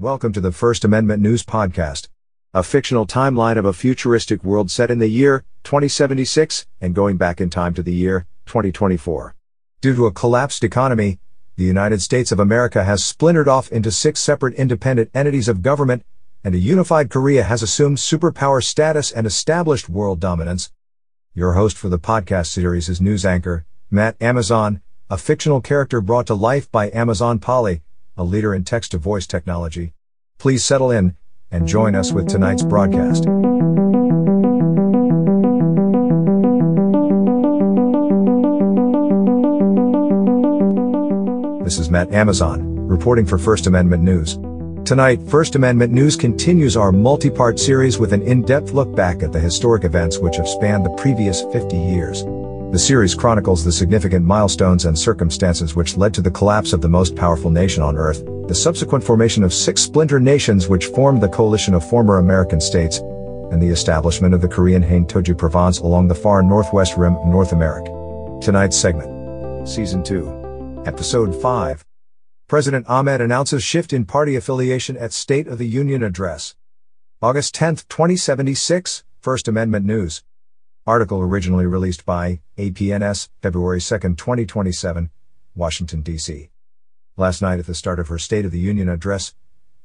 Welcome to the First Amendment News Podcast, a fictional timeline of a futuristic world set in the year 2076 and going back in time to the year 2024. Due to a collapsed economy, the United States of America has splintered off into six separate independent entities of government, and a unified Korea has assumed superpower status and established world dominance. Your host for the podcast series is news anchor, Matt Amazon, a fictional character brought to life by Amazon Polly, a leader in text to voice technology. Please settle in and join us with tonight's broadcast. This is Matt Amazon, reporting for First Amendment News. Tonight, First Amendment News continues our multi-part series with an in-depth look back at the historic events which have spanned the previous 50 years. The series chronicles the significant milestones and circumstances which led to the collapse of the most powerful nation on earth, the subsequent formation of six splinter nations which formed the coalition of former American states, and the establishment of the Korean Haine Toju Province along the far northwest rim of North America. Tonight's segment. Season 2. Episode 5. President Ahmed announces shift in party affiliation at State of the Union address. August 10, 2076, First Amendment News. Article originally released by APNS, February 2, 2027, Washington, D.C. Last night at the start of her State of the Union address,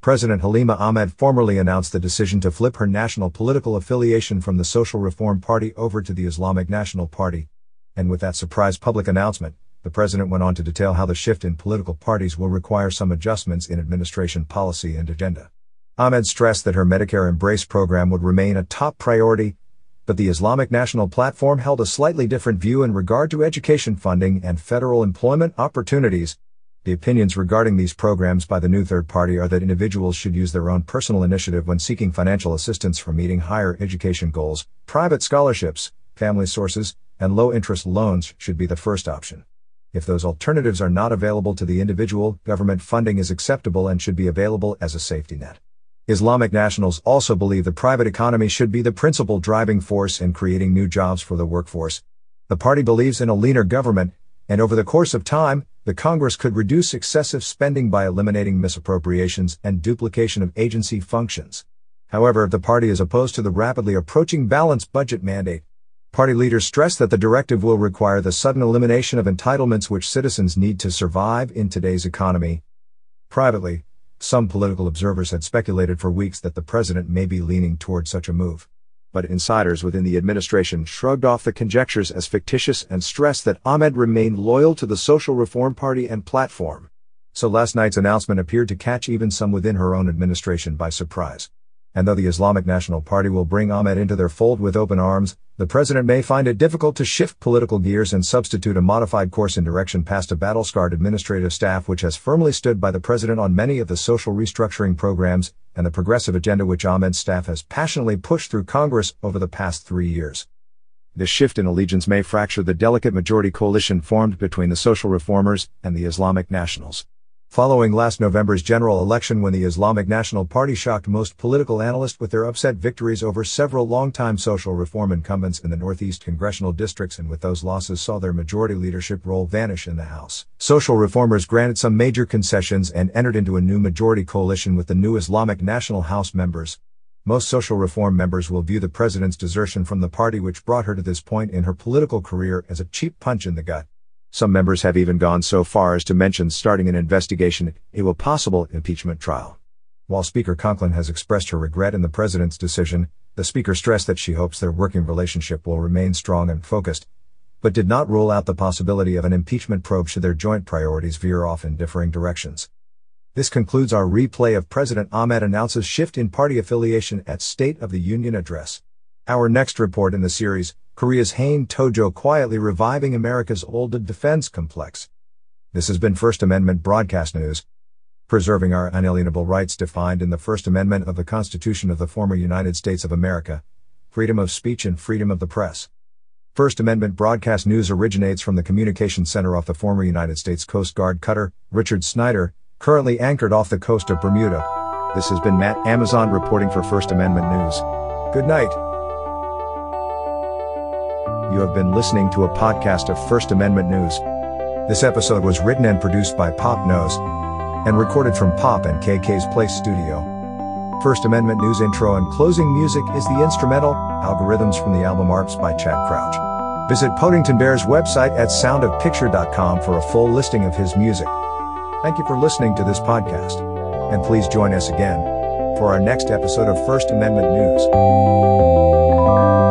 President Halima Ahmed formally announced the decision to flip her national political affiliation from the Social Reform Party over to the Islamic National Party. And with that surprise public announcement, the president went on to detail how the shift in political parties will require some adjustments in administration policy and agenda. Ahmed stressed that her Medicare Embrace program would remain a top priority but the Islamic National Platform held a slightly different view in regard to education funding and federal employment opportunities. The opinions regarding these programs by the new third party are that individuals should use their own personal initiative when seeking financial assistance for meeting higher education goals. Private scholarships, family sources, and low interest loans should be the first option. If those alternatives are not available to the individual, government funding is acceptable and should be available as a safety net. Islamic nationals also believe the private economy should be the principal driving force in creating new jobs for the workforce. The party believes in a leaner government, and over the course of time, the Congress could reduce excessive spending by eliminating misappropriations and duplication of agency functions. However, the party is opposed to the rapidly approaching balanced budget mandate. Party leaders stress that the directive will require the sudden elimination of entitlements which citizens need to survive in today's economy. Privately, some political observers had speculated for weeks that the president may be leaning toward such a move. But insiders within the administration shrugged off the conjectures as fictitious and stressed that Ahmed remained loyal to the Social Reform Party and platform. So last night's announcement appeared to catch even some within her own administration by surprise. And though the Islamic National Party will bring Ahmed into their fold with open arms, the president may find it difficult to shift political gears and substitute a modified course in direction past a battle-scarred administrative staff which has firmly stood by the president on many of the social restructuring programs and the progressive agenda which Ahmed's staff has passionately pushed through Congress over the past three years. This shift in allegiance may fracture the delicate majority coalition formed between the social reformers and the Islamic nationals. Following last November's general election when the Islamic National Party shocked most political analysts with their upset victories over several longtime social reform incumbents in the Northeast congressional districts and with those losses saw their majority leadership role vanish in the House. Social reformers granted some major concessions and entered into a new majority coalition with the new Islamic National House members. Most social reform members will view the president's desertion from the party which brought her to this point in her political career as a cheap punch in the gut. Some members have even gone so far as to mention starting an investigation into a possible impeachment trial. While Speaker Conklin has expressed her regret in the president's decision, the speaker stressed that she hopes their working relationship will remain strong and focused, but did not rule out the possibility of an impeachment probe should their joint priorities veer off in differing directions. This concludes our replay of President Ahmed announces shift in party affiliation at State of the Union address. Our next report in the series, Korea's Haine Tojo quietly reviving America's old defense complex. This has been First Amendment Broadcast News. Preserving our unalienable rights defined in the First Amendment of the Constitution of the former United States of America, freedom of speech and freedom of the press. First Amendment Broadcast News originates from the Communications Center off the former United States Coast Guard cutter, Richard Snyder, currently anchored off the coast of Bermuda. This has been Matt Amazon reporting for First Amendment News. Good night. You have been listening to a podcast of First Amendment News. This episode was written and produced by Pop Nose. and recorded from Pop and KK's Place studio. First Amendment News intro and closing music is the instrumental Algorithms from the album Arps by Chad Crouch. Visit Podington Bear's website at soundofpicture.com for a full listing of his music. Thank you for listening to this podcast. And please join us again for our next episode of First Amendment News.